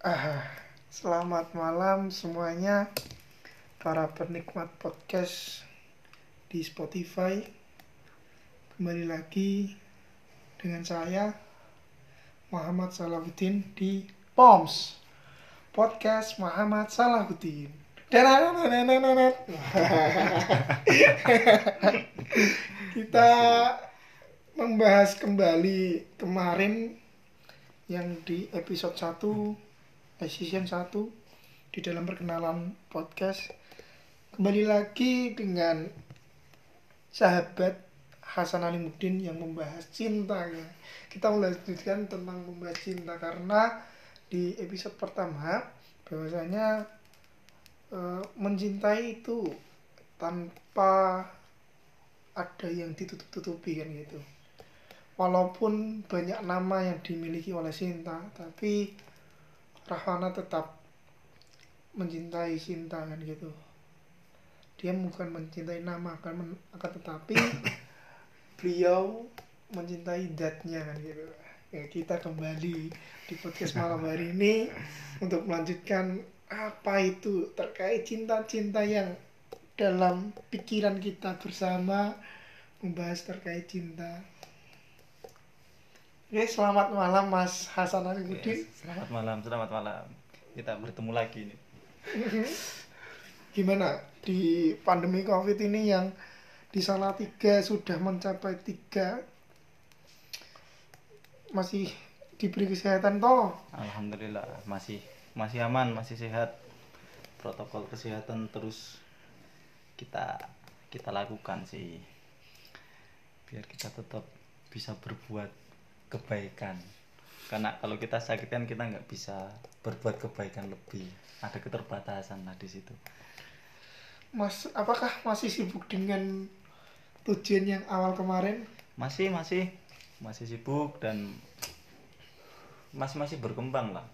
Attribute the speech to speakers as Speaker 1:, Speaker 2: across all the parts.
Speaker 1: Ah, selamat malam semuanya para penikmat podcast di Spotify. Kembali lagi dengan saya Muhammad Salahuddin di POMS Podcast Muhammad Salahuddin. Kita membahas kembali kemarin yang di episode 1 eh, season 1 di dalam perkenalan podcast kembali lagi dengan sahabat Hasan Alimuddin yang membahas cinta ya. kita melanjutkan tentang membahas cinta karena di episode pertama bahwasanya eh, mencintai itu tanpa ada yang ditutup-tutupi kan gitu walaupun banyak nama yang dimiliki oleh Sinta tapi Rahwana tetap mencintai Sinta kan gitu. Dia bukan mencintai nama akan men, akan tetapi beliau mencintai datnya kan gitu. Ya kita kembali di podcast malam hari ini untuk melanjutkan apa itu terkait cinta-cinta yang dalam pikiran kita bersama membahas terkait cinta Oke, selamat malam Mas Hasan Alimuddin.
Speaker 2: Yes, selamat malam, selamat malam. Kita bertemu lagi nih.
Speaker 1: Gimana di pandemi COVID ini yang di sana tiga sudah mencapai tiga masih diberi kesehatan toh?
Speaker 2: Alhamdulillah masih masih aman, masih sehat. Protokol kesehatan terus kita kita lakukan sih. Biar kita tetap bisa berbuat kebaikan. Karena kalau kita sakit kan kita nggak bisa berbuat kebaikan lebih. Ada keterbatasan lah di situ.
Speaker 1: Mas, apakah masih sibuk dengan tujuan yang awal kemarin?
Speaker 2: Masih masih masih sibuk dan masih masih berkembang lah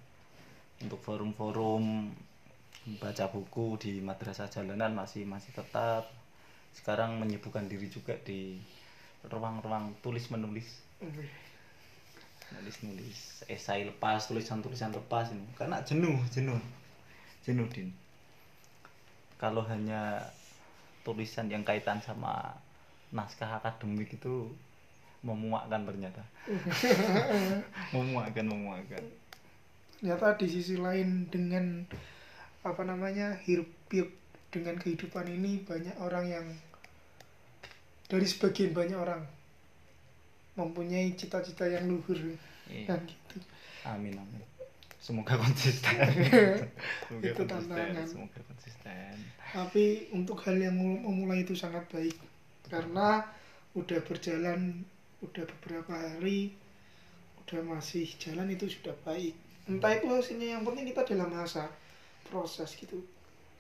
Speaker 2: untuk forum-forum baca buku di madrasah jalanan masih masih tetap sekarang menyibukkan diri juga di ruang-ruang tulis menulis nulis nulis esai lepas tulisan tulisan lepas ini. Karena jenuh jenuh? Jenuh din. Kalau hanya tulisan yang kaitan sama naskah akademik itu memuakkan ternyata. Memuakkan memuakkan.
Speaker 1: Ternyata di sisi lain dengan apa namanya hirup dengan kehidupan ini banyak orang yang dari sebagian banyak orang mempunyai cita-cita yang luhur
Speaker 2: Iya.
Speaker 1: kan gitu.
Speaker 2: amin amin semoga konsisten semoga
Speaker 1: Itu
Speaker 2: konsisten
Speaker 1: tantangan.
Speaker 2: semoga konsisten
Speaker 1: Tapi untuk hal yang mem- memulai itu sangat baik karena udah berjalan udah beberapa hari udah masih jalan itu sudah baik. Entah itu hasilnya yang penting kita dalam masa proses gitu.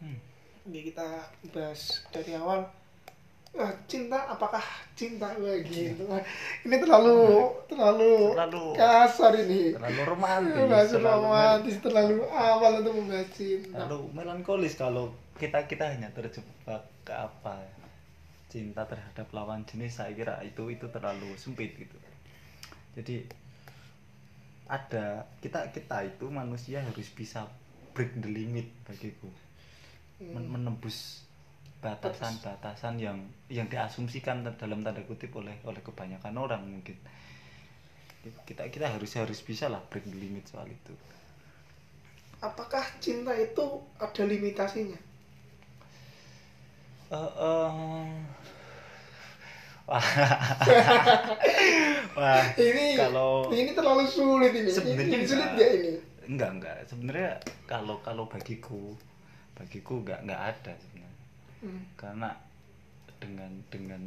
Speaker 2: Hmm.
Speaker 1: Jadi kita bahas dari awal ah, cinta apakah cinta Wah, gitu. Ini terlalu terlalu
Speaker 2: terlalu
Speaker 1: kasar ini.
Speaker 2: terlalu romantis
Speaker 1: Terlalu
Speaker 2: terlalu,
Speaker 1: romantis, terlalu awal untuk membahas cinta.
Speaker 2: terlalu melankolis kalau kita kita hanya terjebak ke apa cinta terhadap lawan jenis saya kira itu itu terlalu sempit gitu jadi ada kita kita itu manusia harus bisa break the limit bagiku Men- menembus batasan-batasan yang yang diasumsikan dalam tanda kutip oleh oleh kebanyakan orang mungkin. Kita kita harus harus bisa lah break the limit soal itu.
Speaker 1: Apakah cinta itu ada limitasinya?
Speaker 2: Eh, eh. wah
Speaker 1: ini
Speaker 2: kalau
Speaker 1: ini terlalu sulit ini.
Speaker 2: Sebenarnya
Speaker 1: sulit nggak ini?
Speaker 2: Enggak enggak. Sebenarnya kalau kalau bagiku bagiku enggak enggak ada sebenarnya
Speaker 1: Hmm.
Speaker 2: karena dengan dengan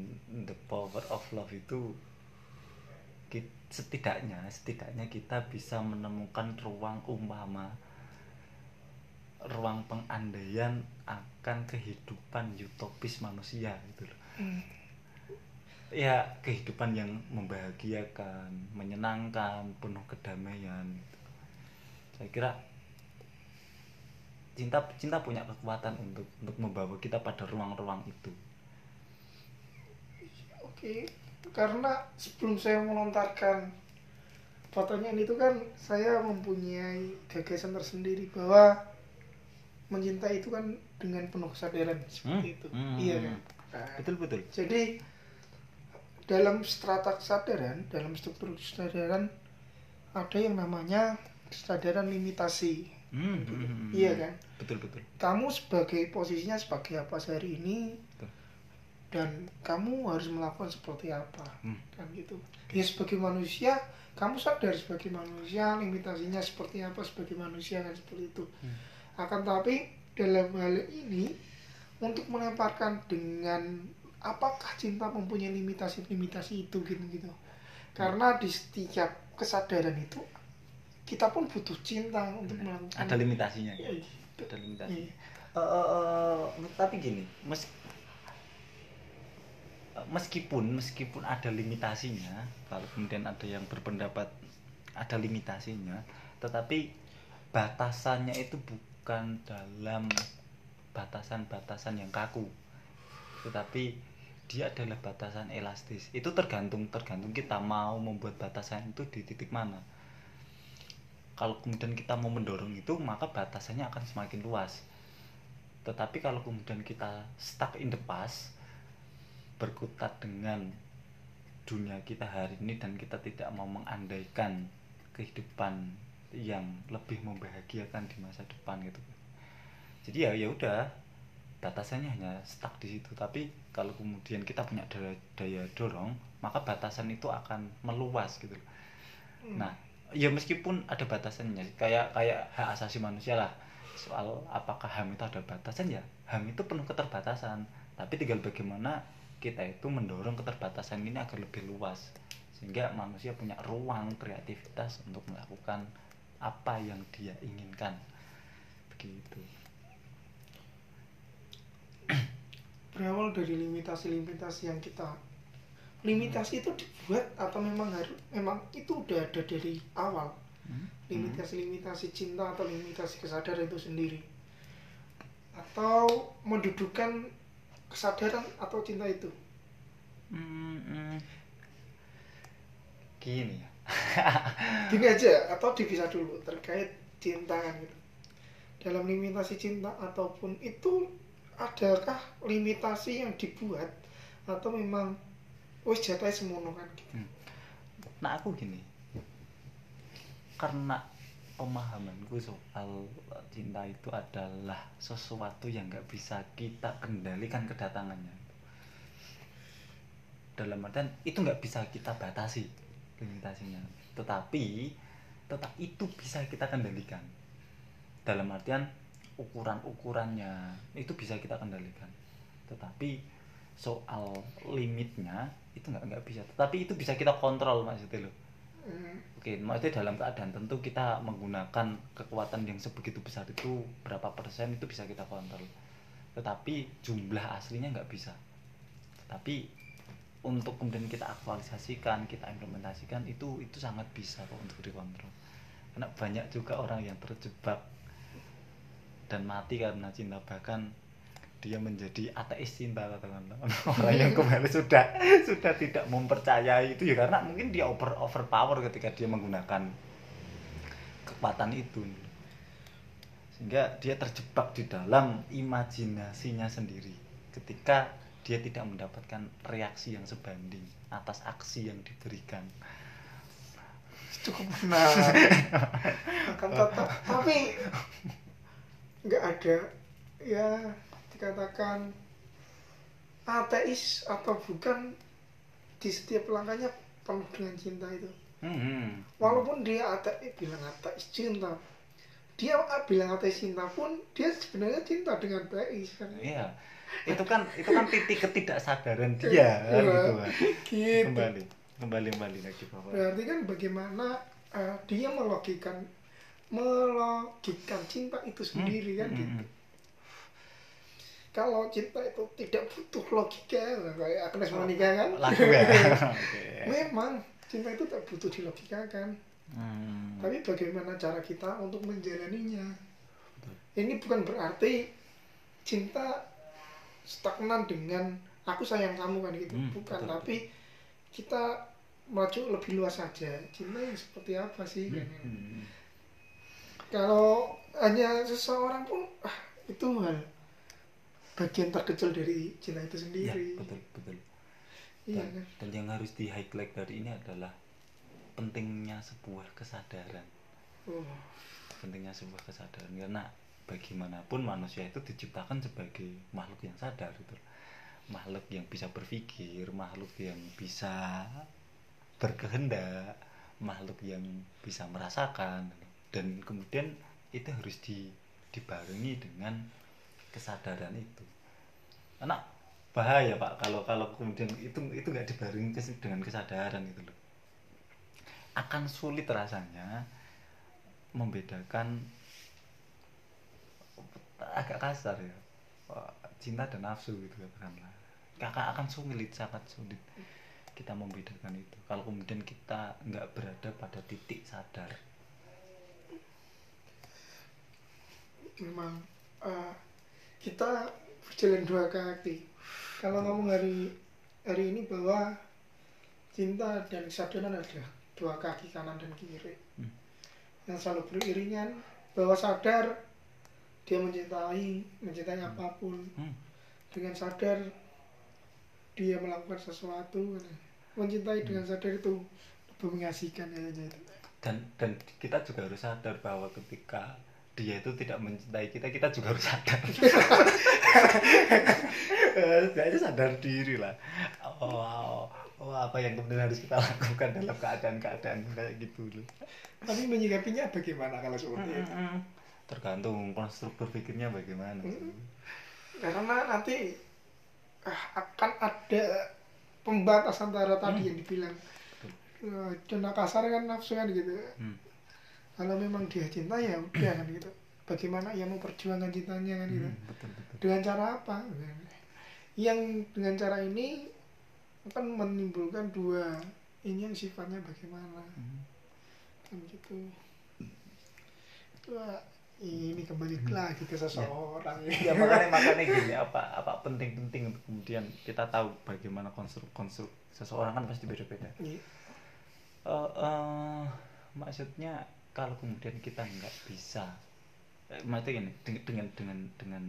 Speaker 2: the power of love itu setidaknya setidaknya kita bisa menemukan ruang umpama ruang pengandaian akan kehidupan utopis manusia gitu loh
Speaker 1: Hmm.
Speaker 2: ya kehidupan yang membahagiakan menyenangkan penuh kedamaian gitu. saya kira cinta cinta punya kekuatan untuk untuk membawa kita pada ruang-ruang itu.
Speaker 1: Oke karena sebelum saya melontarkan fotonya ini tuh kan saya mempunyai gagasan tersendiri bahwa mencintai itu kan dengan penuh kesadaran seperti
Speaker 2: Hmm,
Speaker 1: itu.
Speaker 2: Hmm,
Speaker 1: iya
Speaker 2: hmm.
Speaker 1: kan? Nah,
Speaker 2: betul betul.
Speaker 1: jadi dalam strata kesadaran dalam struktur kesadaran ada yang namanya kesadaran limitasi
Speaker 2: Hmm, hmm, hmm,
Speaker 1: iya
Speaker 2: hmm.
Speaker 1: kan
Speaker 2: betul betul
Speaker 1: kamu sebagai posisinya sebagai apa sehari ini
Speaker 2: Betul.
Speaker 1: dan kamu harus melakukan seperti apa
Speaker 2: Hmm.
Speaker 1: kan gitu ya sebagai manusia kamu sadar sebagai manusia limitasinya seperti apa sebagai manusia kan seperti itu
Speaker 2: Hmm.
Speaker 1: akan tapi dalam hal ini untuk melemparkan dengan apakah cinta mempunyai limitasi-limitasi itu gitu gitu karena di setiap kesadaran itu kita pun butuh cinta untuk melakukan
Speaker 2: ada limitasinya
Speaker 1: Ya, gitu.
Speaker 2: ada limitasi
Speaker 1: Iya.
Speaker 2: Eh, eh, eh, tapi gini mes eh, meskipun meskipun ada limitasinya kalau kemudian ada yang berpendapat ada limitasinya tetapi batasannya itu bukan dalam batasan-batasan yang kaku tetapi dia adalah batasan elastis itu tergantung tergantung kita mau membuat batasan itu di titik mana kalau kemudian kita mau mendorong itu maka batasannya akan semakin luas. Tetapi kalau kemudian kita stuck in the past berkutat dengan dunia kita hari ini dan kita tidak mau mengandaikan kehidupan yang lebih membahagiakan di masa depan gitu. Jadi ya ya udah batasannya hanya stuck di situ. Tapi kalau kemudian kita punya daya, daya dorong maka batasan itu akan meluas gitu.
Speaker 1: Hmm.
Speaker 2: Nah, ya meskipun ada batasannya, kayak kayak hak asasi manusia lah. Soal apakah HAM itu ada batasan ya? HAM itu penuh keterbatasan, tapi tinggal bagaimana kita itu mendorong keterbatasan ini agar lebih luas sehingga manusia punya ruang kreativitas untuk melakukan apa yang dia inginkan. Begitu.
Speaker 1: berawal dari limitasi-limitasi yang kita limitasi itu dibuat atau memang harus memang itu udah ada dari awal
Speaker 2: Hmm?
Speaker 1: limitasi-limitasi cinta atau limitasi kesadaran itu sendiri atau mendudukkan kesadaran atau cinta itu
Speaker 2: Hmm, hmm. Gini ya.
Speaker 1: gini aja atau dipisah dulu terkait cinta kan gitu dalam limitasi cinta ataupun itu adakah limitasi yang dibuat atau memang wis jatah semono kan gitu.
Speaker 2: Nah aku gini, karena pemahamanku soal cinta itu adalah sesuatu yang nggak bisa kita kendalikan kedatangannya. Dalam artian itu nggak bisa kita batasi limitasinya, tetapi tetap itu bisa kita kendalikan. Dalam artian ukuran-ukurannya itu bisa kita kendalikan, tetapi soal limitnya itu nggak nggak bisa. Tetapi itu bisa kita kontrol maksudnya loh.
Speaker 1: Hmm,
Speaker 2: oke maksudnya dalam keadaan tentu kita menggunakan kekuatan yang sebegitu besar itu berapa persen itu bisa kita kontrol. Tetapi jumlah aslinya nggak bisa. Tapi untuk kemudian kita aktualisasikan kita implementasikan itu itu sangat bisa kok untuk dikontrol. Karena banyak juga orang yang terjebak dan mati karena cinta. Bahkan dia menjadi ateis cinta katakanlah orang yang kembali sudah sudah tidak mempercayai itu ya karena mungkin dia over overpower ketika dia menggunakan kekuatan itu. Sehingga dia terjebak di dalam imajinasinya sendiri ketika dia tidak mendapatkan reaksi yang sebanding atas aksi yang diberikan.
Speaker 1: Cukup benar. Akan tetap tapi nggak ada ya dikatakan ateis atau bukan di setiap langkahnya penuh dengan cinta itu
Speaker 2: Hmm.
Speaker 1: walaupun dia ateis bilang ateis cinta dia bilang ateis cinta pun dia sebenarnya cinta dengan ateis kan
Speaker 2: Iya. Itu kan itu kan titik ketidaksadaran dia kan,
Speaker 1: Iya.
Speaker 2: gitu kan.
Speaker 1: gitu
Speaker 2: Kembali, kembali kembali lagi bahwa
Speaker 1: berarti kan bagaimana eh, dia melogikan melogikan cinta itu sendiri kan
Speaker 2: Hmm,
Speaker 1: gitu
Speaker 2: hmm,
Speaker 1: kalau cinta itu tidak butuh logika kayak Agnes Monica kan
Speaker 2: lagu ya.
Speaker 1: Memang cinta itu tak butuh dilogikakan
Speaker 2: Hmm.
Speaker 1: tapi bagaimana cara kita untuk menjalaninya ini bukan berarti cinta stagnan dengan aku sayang kamu kan gitu
Speaker 2: Hmm,
Speaker 1: bukan
Speaker 2: betul,
Speaker 1: tapi kita maju lebih luas saja cinta yang seperti apa sih kan?
Speaker 2: Hmm.
Speaker 1: kalau hanya seseorang pun ah, itu hal bagian terkecil dari cinta itu
Speaker 2: Ya,
Speaker 1: sendiri
Speaker 2: betul betul.
Speaker 1: iya
Speaker 2: Dan,
Speaker 1: kan
Speaker 2: dan yang harus di highlight dari ini adalah pentingnya sebuah kesadaran.
Speaker 1: oh,
Speaker 2: Pentingnya sebuah kesadaran karena bagaimanapun manusia itu diciptakan sebagai makhluk yang sadar itu. Makhluk yang bisa berpikir, makhluk yang bisa berkehendak, makhluk yang bisa merasakan dan kemudian itu harus di, dibarengi dengan kesadaran itu. Karena bahaya pak kalau kalau kemudian itu itu nggak dibarengi dengan kesadaran gitu loh. Akan sulit rasanya membedakan agak kasar ya. Cinta dan nafsu gitu katakanlah. Kakak akan sulit sangat sulit kita membedakan itu. Kalau kemudian kita nggak berada pada titik sadar.
Speaker 1: Memang eh, kita berjalan dua kaki. Kalau ngomong hari hari ini bahwa cinta dan kesadaran ada dua kaki kanan dan kiri.
Speaker 2: Hmm.
Speaker 1: yang selalu beriringan bahwa sadar dia mencintai mencintai apa pun.
Speaker 2: Hmm.
Speaker 1: dengan sadar dia melakukan sesuatu mencintai dengan sadar itu lebih mengasihkan ya itu.
Speaker 2: Dan dan kita juga harus sadar bahwa ketika dia itu tidak mencintai kita kita juga harus sadar. Setidaknya sadar diri lah. Oh, oh apa yang kemudian harus kita lakukan dalam keadaan-keadaan kayak gitu loh.
Speaker 1: Tapi menyikapinya bagaimana kalau seperti itu?
Speaker 2: Tergantung konstruk berpikirnya bagaimana sih.
Speaker 1: karena nanti ah, akan ada pembatas antara tadi
Speaker 2: Hmm.
Speaker 1: yang dibilang eh, cinta kasar kan nafsu kan gitu.
Speaker 2: Hmm.
Speaker 1: Kalau memang dia cinta ya udah kan gitu. Bagaimana ia memperjuangkan cintanya kan gitu.
Speaker 2: Hmm, betul betul.
Speaker 1: Dengan cara apa? Yang dengan cara ini akan menimbulkan dua ini yang sifatnya bagaimana.
Speaker 2: Hmm.
Speaker 1: kan gitu. Wah, ini kembali lagi ke seseorang.
Speaker 2: Ya makanya makanya gini apa apa penting-penting untuk kemudian kita tahu bagaimana konstruk konstruk seseorang kan pasti beda-beda.
Speaker 1: Iya.
Speaker 2: Eh, eh, maksudnya kalau kemudian kita nggak bisa eh, maksudnya dengan dengan dengan dengan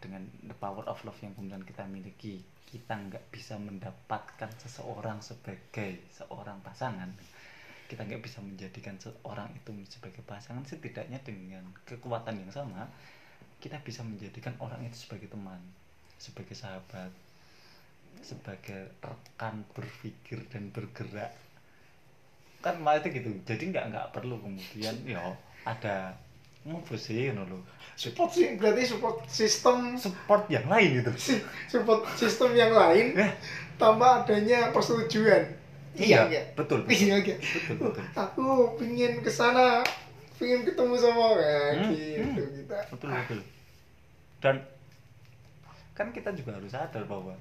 Speaker 2: dengan the power of love yang kemudian kita miliki kita nggak bisa mendapatkan seseorang sebagai seorang pasangan kita nggak bisa menjadikan seorang itu sebagai pasangan setidaknya dengan kekuatan yang sama kita bisa menjadikan orang itu sebagai teman sebagai sahabat sebagai rekan berpikir dan bergerak kan malah itu gitu. Jadi nggak nggak perlu kemudian ya ada mau sih ngono lho.
Speaker 1: support sih berarti support sistem.
Speaker 2: Support yang lain gitu.
Speaker 1: Support sistem yang lain
Speaker 2: Eh,
Speaker 1: tanpa adanya persetujuan.
Speaker 2: Iya
Speaker 1: enggak?
Speaker 2: betul betul.
Speaker 1: Iya enggak?
Speaker 2: betul betul.
Speaker 1: Aku pingin ke sana pingin ketemu sama ya,
Speaker 2: Hmm,
Speaker 1: gitu
Speaker 2: hmm.
Speaker 1: kita
Speaker 2: betul betul. Dan kan kita juga harus sadar bahwa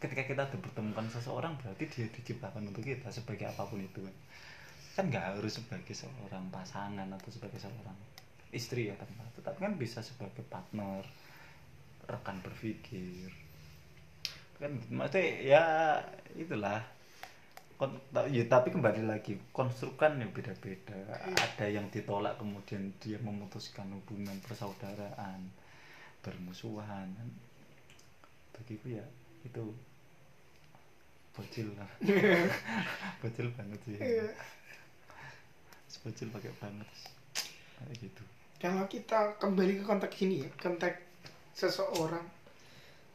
Speaker 2: ketika kita dipertemukan seseorang berarti dia diciptakan untuk kita sebagai apa pun itu. Kan nggak harus sebagai seorang pasangan atau sebagai seorang istri ya teman tetapi kan bisa sebagai partner rekan berpikir. Kan maksudnya ya itulah. Kon, ya, tapi kembali lagi konstrukan yang beda-beda. Ada yang ditolak kemudian dia memutuskan hubungan persaudaraan bermusuhan. Kan bagiku ya itu bocil. Lah bocil banget sih.
Speaker 1: Iya.
Speaker 2: bocil pakai banget. Kayak gitu.
Speaker 1: Kalau kita kembali ke konteks ini ya konteks seseorang.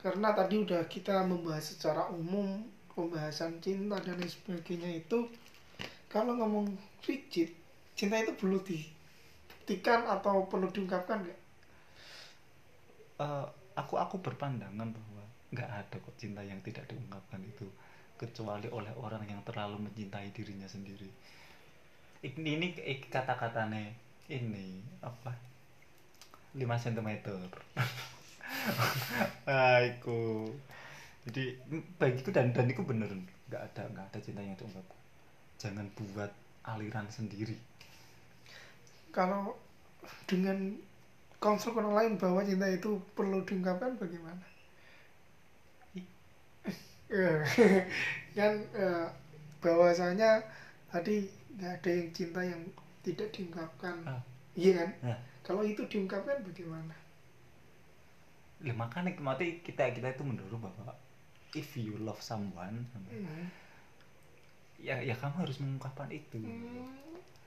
Speaker 1: Karena tadi udah kita membahas secara umum pembahasan cinta dan lain sebagainya itu kalau ngomong rigid cinta itu perlu dibuktikan atau perlu diungkapkan nggak?
Speaker 2: Eh, aku aku berpandangan bahwa nggak ada kok cinta yang tidak diungkapkan itu kecuali oleh orang yang terlalu mencintai dirinya sendiri. Ini ini kata-katanya ini apa? 5 cm ah iku. Jadi mm, bagiku dan dan itu bener. Nggak ada nggak ada cinta yang diungkapkan jangan buat aliran sendiri.
Speaker 1: Kalau dengan konstruk orang lain bahwa cinta itu perlu diungkapkan bagaimana kan eh, bahwasanya tadi nggak ada yang cinta yang tidak diungkapkan.
Speaker 2: Ah.
Speaker 1: iya kan?
Speaker 2: Nah,
Speaker 1: kalau itu diungkapkan bagaimana?
Speaker 2: Lah makanya mati kita kita itu mendorong bahwa if you love someone
Speaker 1: Hmm.
Speaker 2: ya ya kamu harus mengungkapkan itu.
Speaker 1: Hmm.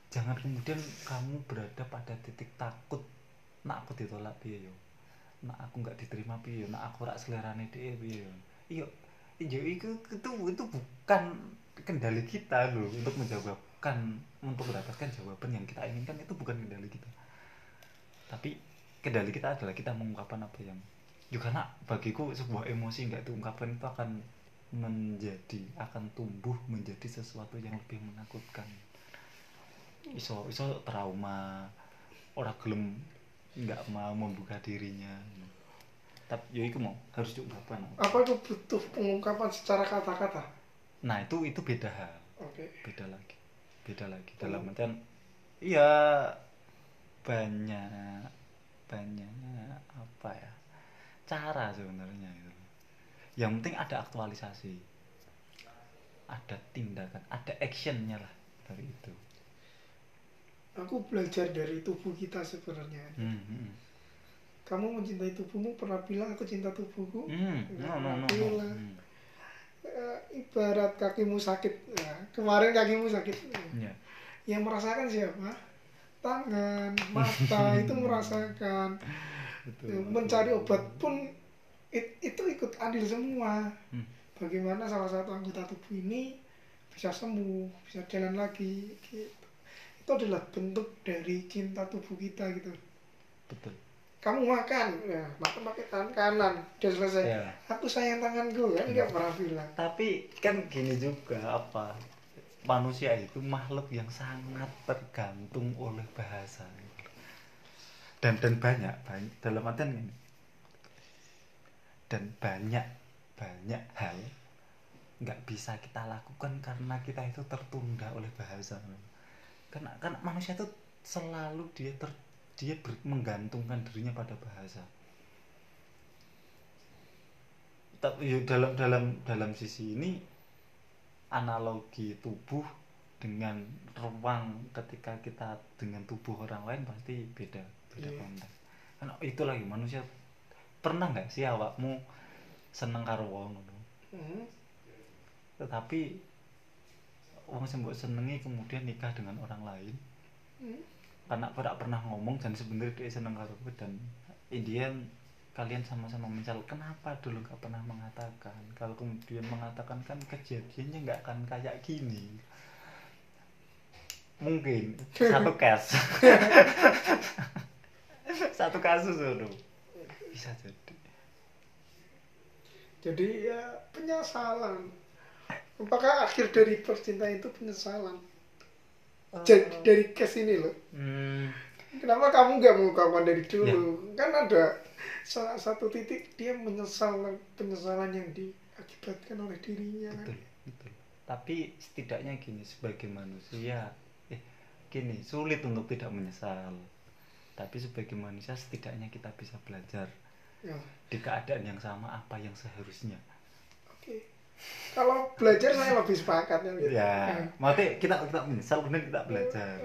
Speaker 2: jangan kemudian kamu berada pada titik takut nak aku ditolak piye yo? Nak aku nggak diterima piye yo? Nak aku rak selerane dhewe piye yo iya itu itu itu bukan kendali kita loh untuk menjawabkan untuk mendapatkan jawaban yang kita inginkan. Itu bukan kendali kita. Tapi kendali kita adalah kita mengungkapkan apa yang juga karena bagiku sebuah emosi nggak diungkapkan itu akan menjadi akan tumbuh menjadi sesuatu yang lebih menakutkan. Iso iso trauma orang gelem nggak mau membuka dirinya tapi yo iku mau harus diungkapkan.
Speaker 1: Apa itu butuh pengungkapan secara kata-kata?
Speaker 2: Nah itu itu beda hal.
Speaker 1: Oke.
Speaker 2: Beda lagi beda lagi.
Speaker 1: Hmm.
Speaker 2: dalam artian iya banyak banyak apa ya cara sebenarnya itu. Yang penting ada aktualisasi ada tindakan ada actionnya lah dari itu.
Speaker 1: Aku belajar dari tubuh kita sebenarnya.
Speaker 2: Hmm, hmm.
Speaker 1: Kamu mencintai tubuhmu pernah bilang aku cinta tubuhku
Speaker 2: Hmm, no, no, no, no.
Speaker 1: Gila.
Speaker 2: Hmm.
Speaker 1: Eh, ibarat kakimu sakit ya, kemarin kakimu sakit
Speaker 2: Ya.
Speaker 1: yang merasakan siapa tangan mata itu merasakan
Speaker 2: Betul.
Speaker 1: mencari obat pun it- itu ikut andil semua
Speaker 2: Hmm.
Speaker 1: bagaimana salah satu anggota tubuh ini bisa sembuh bisa jalan lagi gitu itu adalah bentuk dari cinta tubuh kita gitu
Speaker 2: Betul.
Speaker 1: Kamu makan. Ya makan pakai tangan kanan. Udah selesai.
Speaker 2: Ya.
Speaker 1: aku sayang tanganku kan? Nggak pernah bilang.
Speaker 2: Tapi kan gini juga apa manusia itu makhluk yang sangat tergantung oleh bahasa dan dan banyak banyak dalam artian ini dan banyak banyak hal nggak bisa kita lakukan karena kita itu tertunda oleh bahasa. Karena kan manusia itu selalu dia ter dia ber- menggantungkan dirinya pada bahasa tapi ya dalam dalam dalam sisi ini analogi tubuh dengan ruang ketika kita dengan tubuh orang lain pasti beda beda
Speaker 1: Iya.
Speaker 2: konteks karena itu lagi manusia pernah nggak sih awakmu seneng karo wong?
Speaker 1: Hmm.
Speaker 2: tetapi wong sing mbok senengi kemudian nikah dengan orang lain
Speaker 1: Hmm.
Speaker 2: Karena aku tak pernah ngomong dan sebenarnya dia seneng karo gue dan Indian kalian sama-sama mencari kenapa dulu nggak pernah mengatakan? Kalau kemudian mengatakan kan kejadiannya nggak akan kayak gini. Mungkin. Satu case satu kasus itu bisa jadi.
Speaker 1: Jadi ya penyesalan. Apakah akhir dari percintaan itu penyesalan jadi dari case ini loh.
Speaker 2: Hmm,
Speaker 1: kenapa kamu nggak mengungkapkan dari dulu? Kan ada salah satu titik dia menyesal penyesalan yang diakibatkan oleh dirinya. Kan
Speaker 2: betul betul. Tapi setidaknya gini sebagai manusia eh gini sulit untuk tidak menyesal. Tapi sebagai manusia setidaknya kita bisa belajar
Speaker 1: ya.
Speaker 2: di keadaan yang sama apa yang seharusnya.
Speaker 1: Oke kalau belajar saya lebih sepakat ya gitu.
Speaker 2: ya maksudnya kita kita menyesal kemudian kita belajar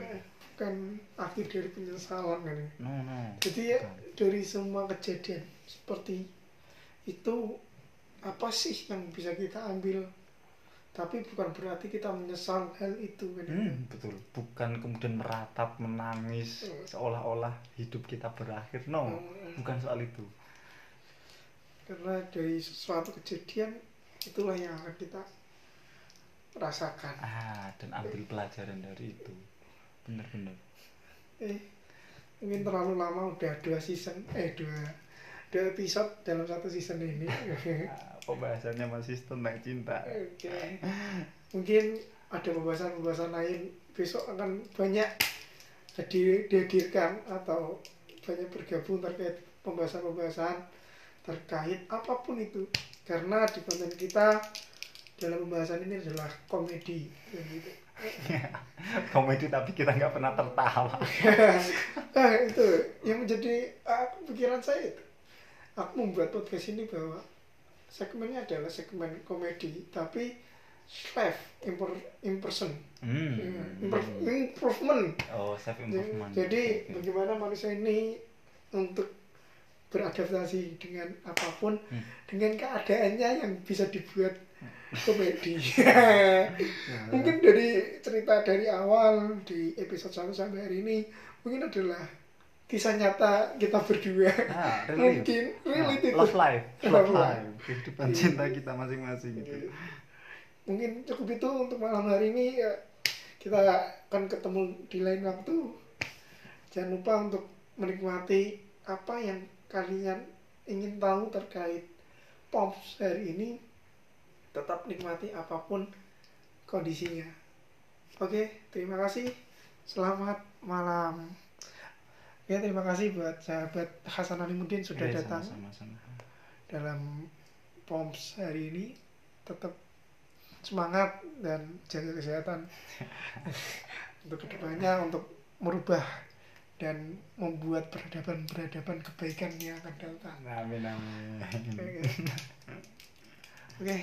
Speaker 1: bukan akhir dari penyesalan kan ya.
Speaker 2: no no
Speaker 1: jadi ya dari semua kejadian seperti itu apa sih yang bisa kita ambil tapi bukan berarti kita menyesal hal itu kan ya.
Speaker 2: Hmm, betul bukan kemudian meratap menangis
Speaker 1: Hmm.
Speaker 2: seolah-olah hidup kita berakhir no
Speaker 1: Hmm.
Speaker 2: bukan soal itu
Speaker 1: karena dari sesuatu kejadian itulah yang akan kita rasakan.
Speaker 2: Ah dan ambil pelajaran dari itu. Benar-benar
Speaker 1: eh mungkin terlalu lama udah dua season eh dua dua episode dalam satu season ini.
Speaker 2: Ah, pembahasannya masih tentang cinta.
Speaker 1: Oke. Mungkin ada pembahasan-pembahasan lain. Besok akan banyak di- dihadirkan atau banyak bergabung terkait pembahasan-pembahasan terkait apa pun itu karena di konten kita dalam pembahasan ini adalah komedi gitu.
Speaker 2: komedi tapi kita nggak pernah tertawa
Speaker 1: nah itu yang menjadi ah, pikiran saya itu aku membuat podcast ini bahwa segmennya adalah segmen komedi tapi imper, imperson
Speaker 2: Hmm.
Speaker 1: Improve- improvement
Speaker 2: Oh, self improvement.
Speaker 1: jadi bagaimana manusia ini untuk beradaptasi dengan apa pun
Speaker 2: Hmm.
Speaker 1: dengan keadaannya yang bisa dibuat komedi
Speaker 2: Ya.
Speaker 1: mungkin dari cerita dari awal di episode 1 sampai hari ini mungkin adalah kisah nyata kita berdua
Speaker 2: Ah, relate.
Speaker 1: mungkin relate itu
Speaker 2: Love life,
Speaker 1: Love life.
Speaker 2: kehidupan cinta kita masing-masing gitu.
Speaker 1: mungkin cukup itu untuk malam hari ini ya, kita akan ketemu di lain waktu jangan lupa untuk menikmati apa yang kalian ingin tahu terkait Pops hari ini tetap nikmati apa pun kondisinya. Oke terima kasih. Selamat malam. Ya terima kasih buat sahabat Hasan Alimuddin sudah
Speaker 2: Iya,
Speaker 1: datang
Speaker 2: sama-sama, sama.
Speaker 1: dalam POMS hari ini. Tetap semangat dan jaga kesehatan. Untuk ke depannya untuk merubah dan membuat peradaban-peradaban kebaikan yang akan datang.
Speaker 2: Amin amin.
Speaker 1: Oke. Oke.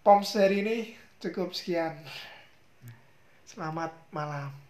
Speaker 1: POMS hari ini cukup sekian. Selamat malam.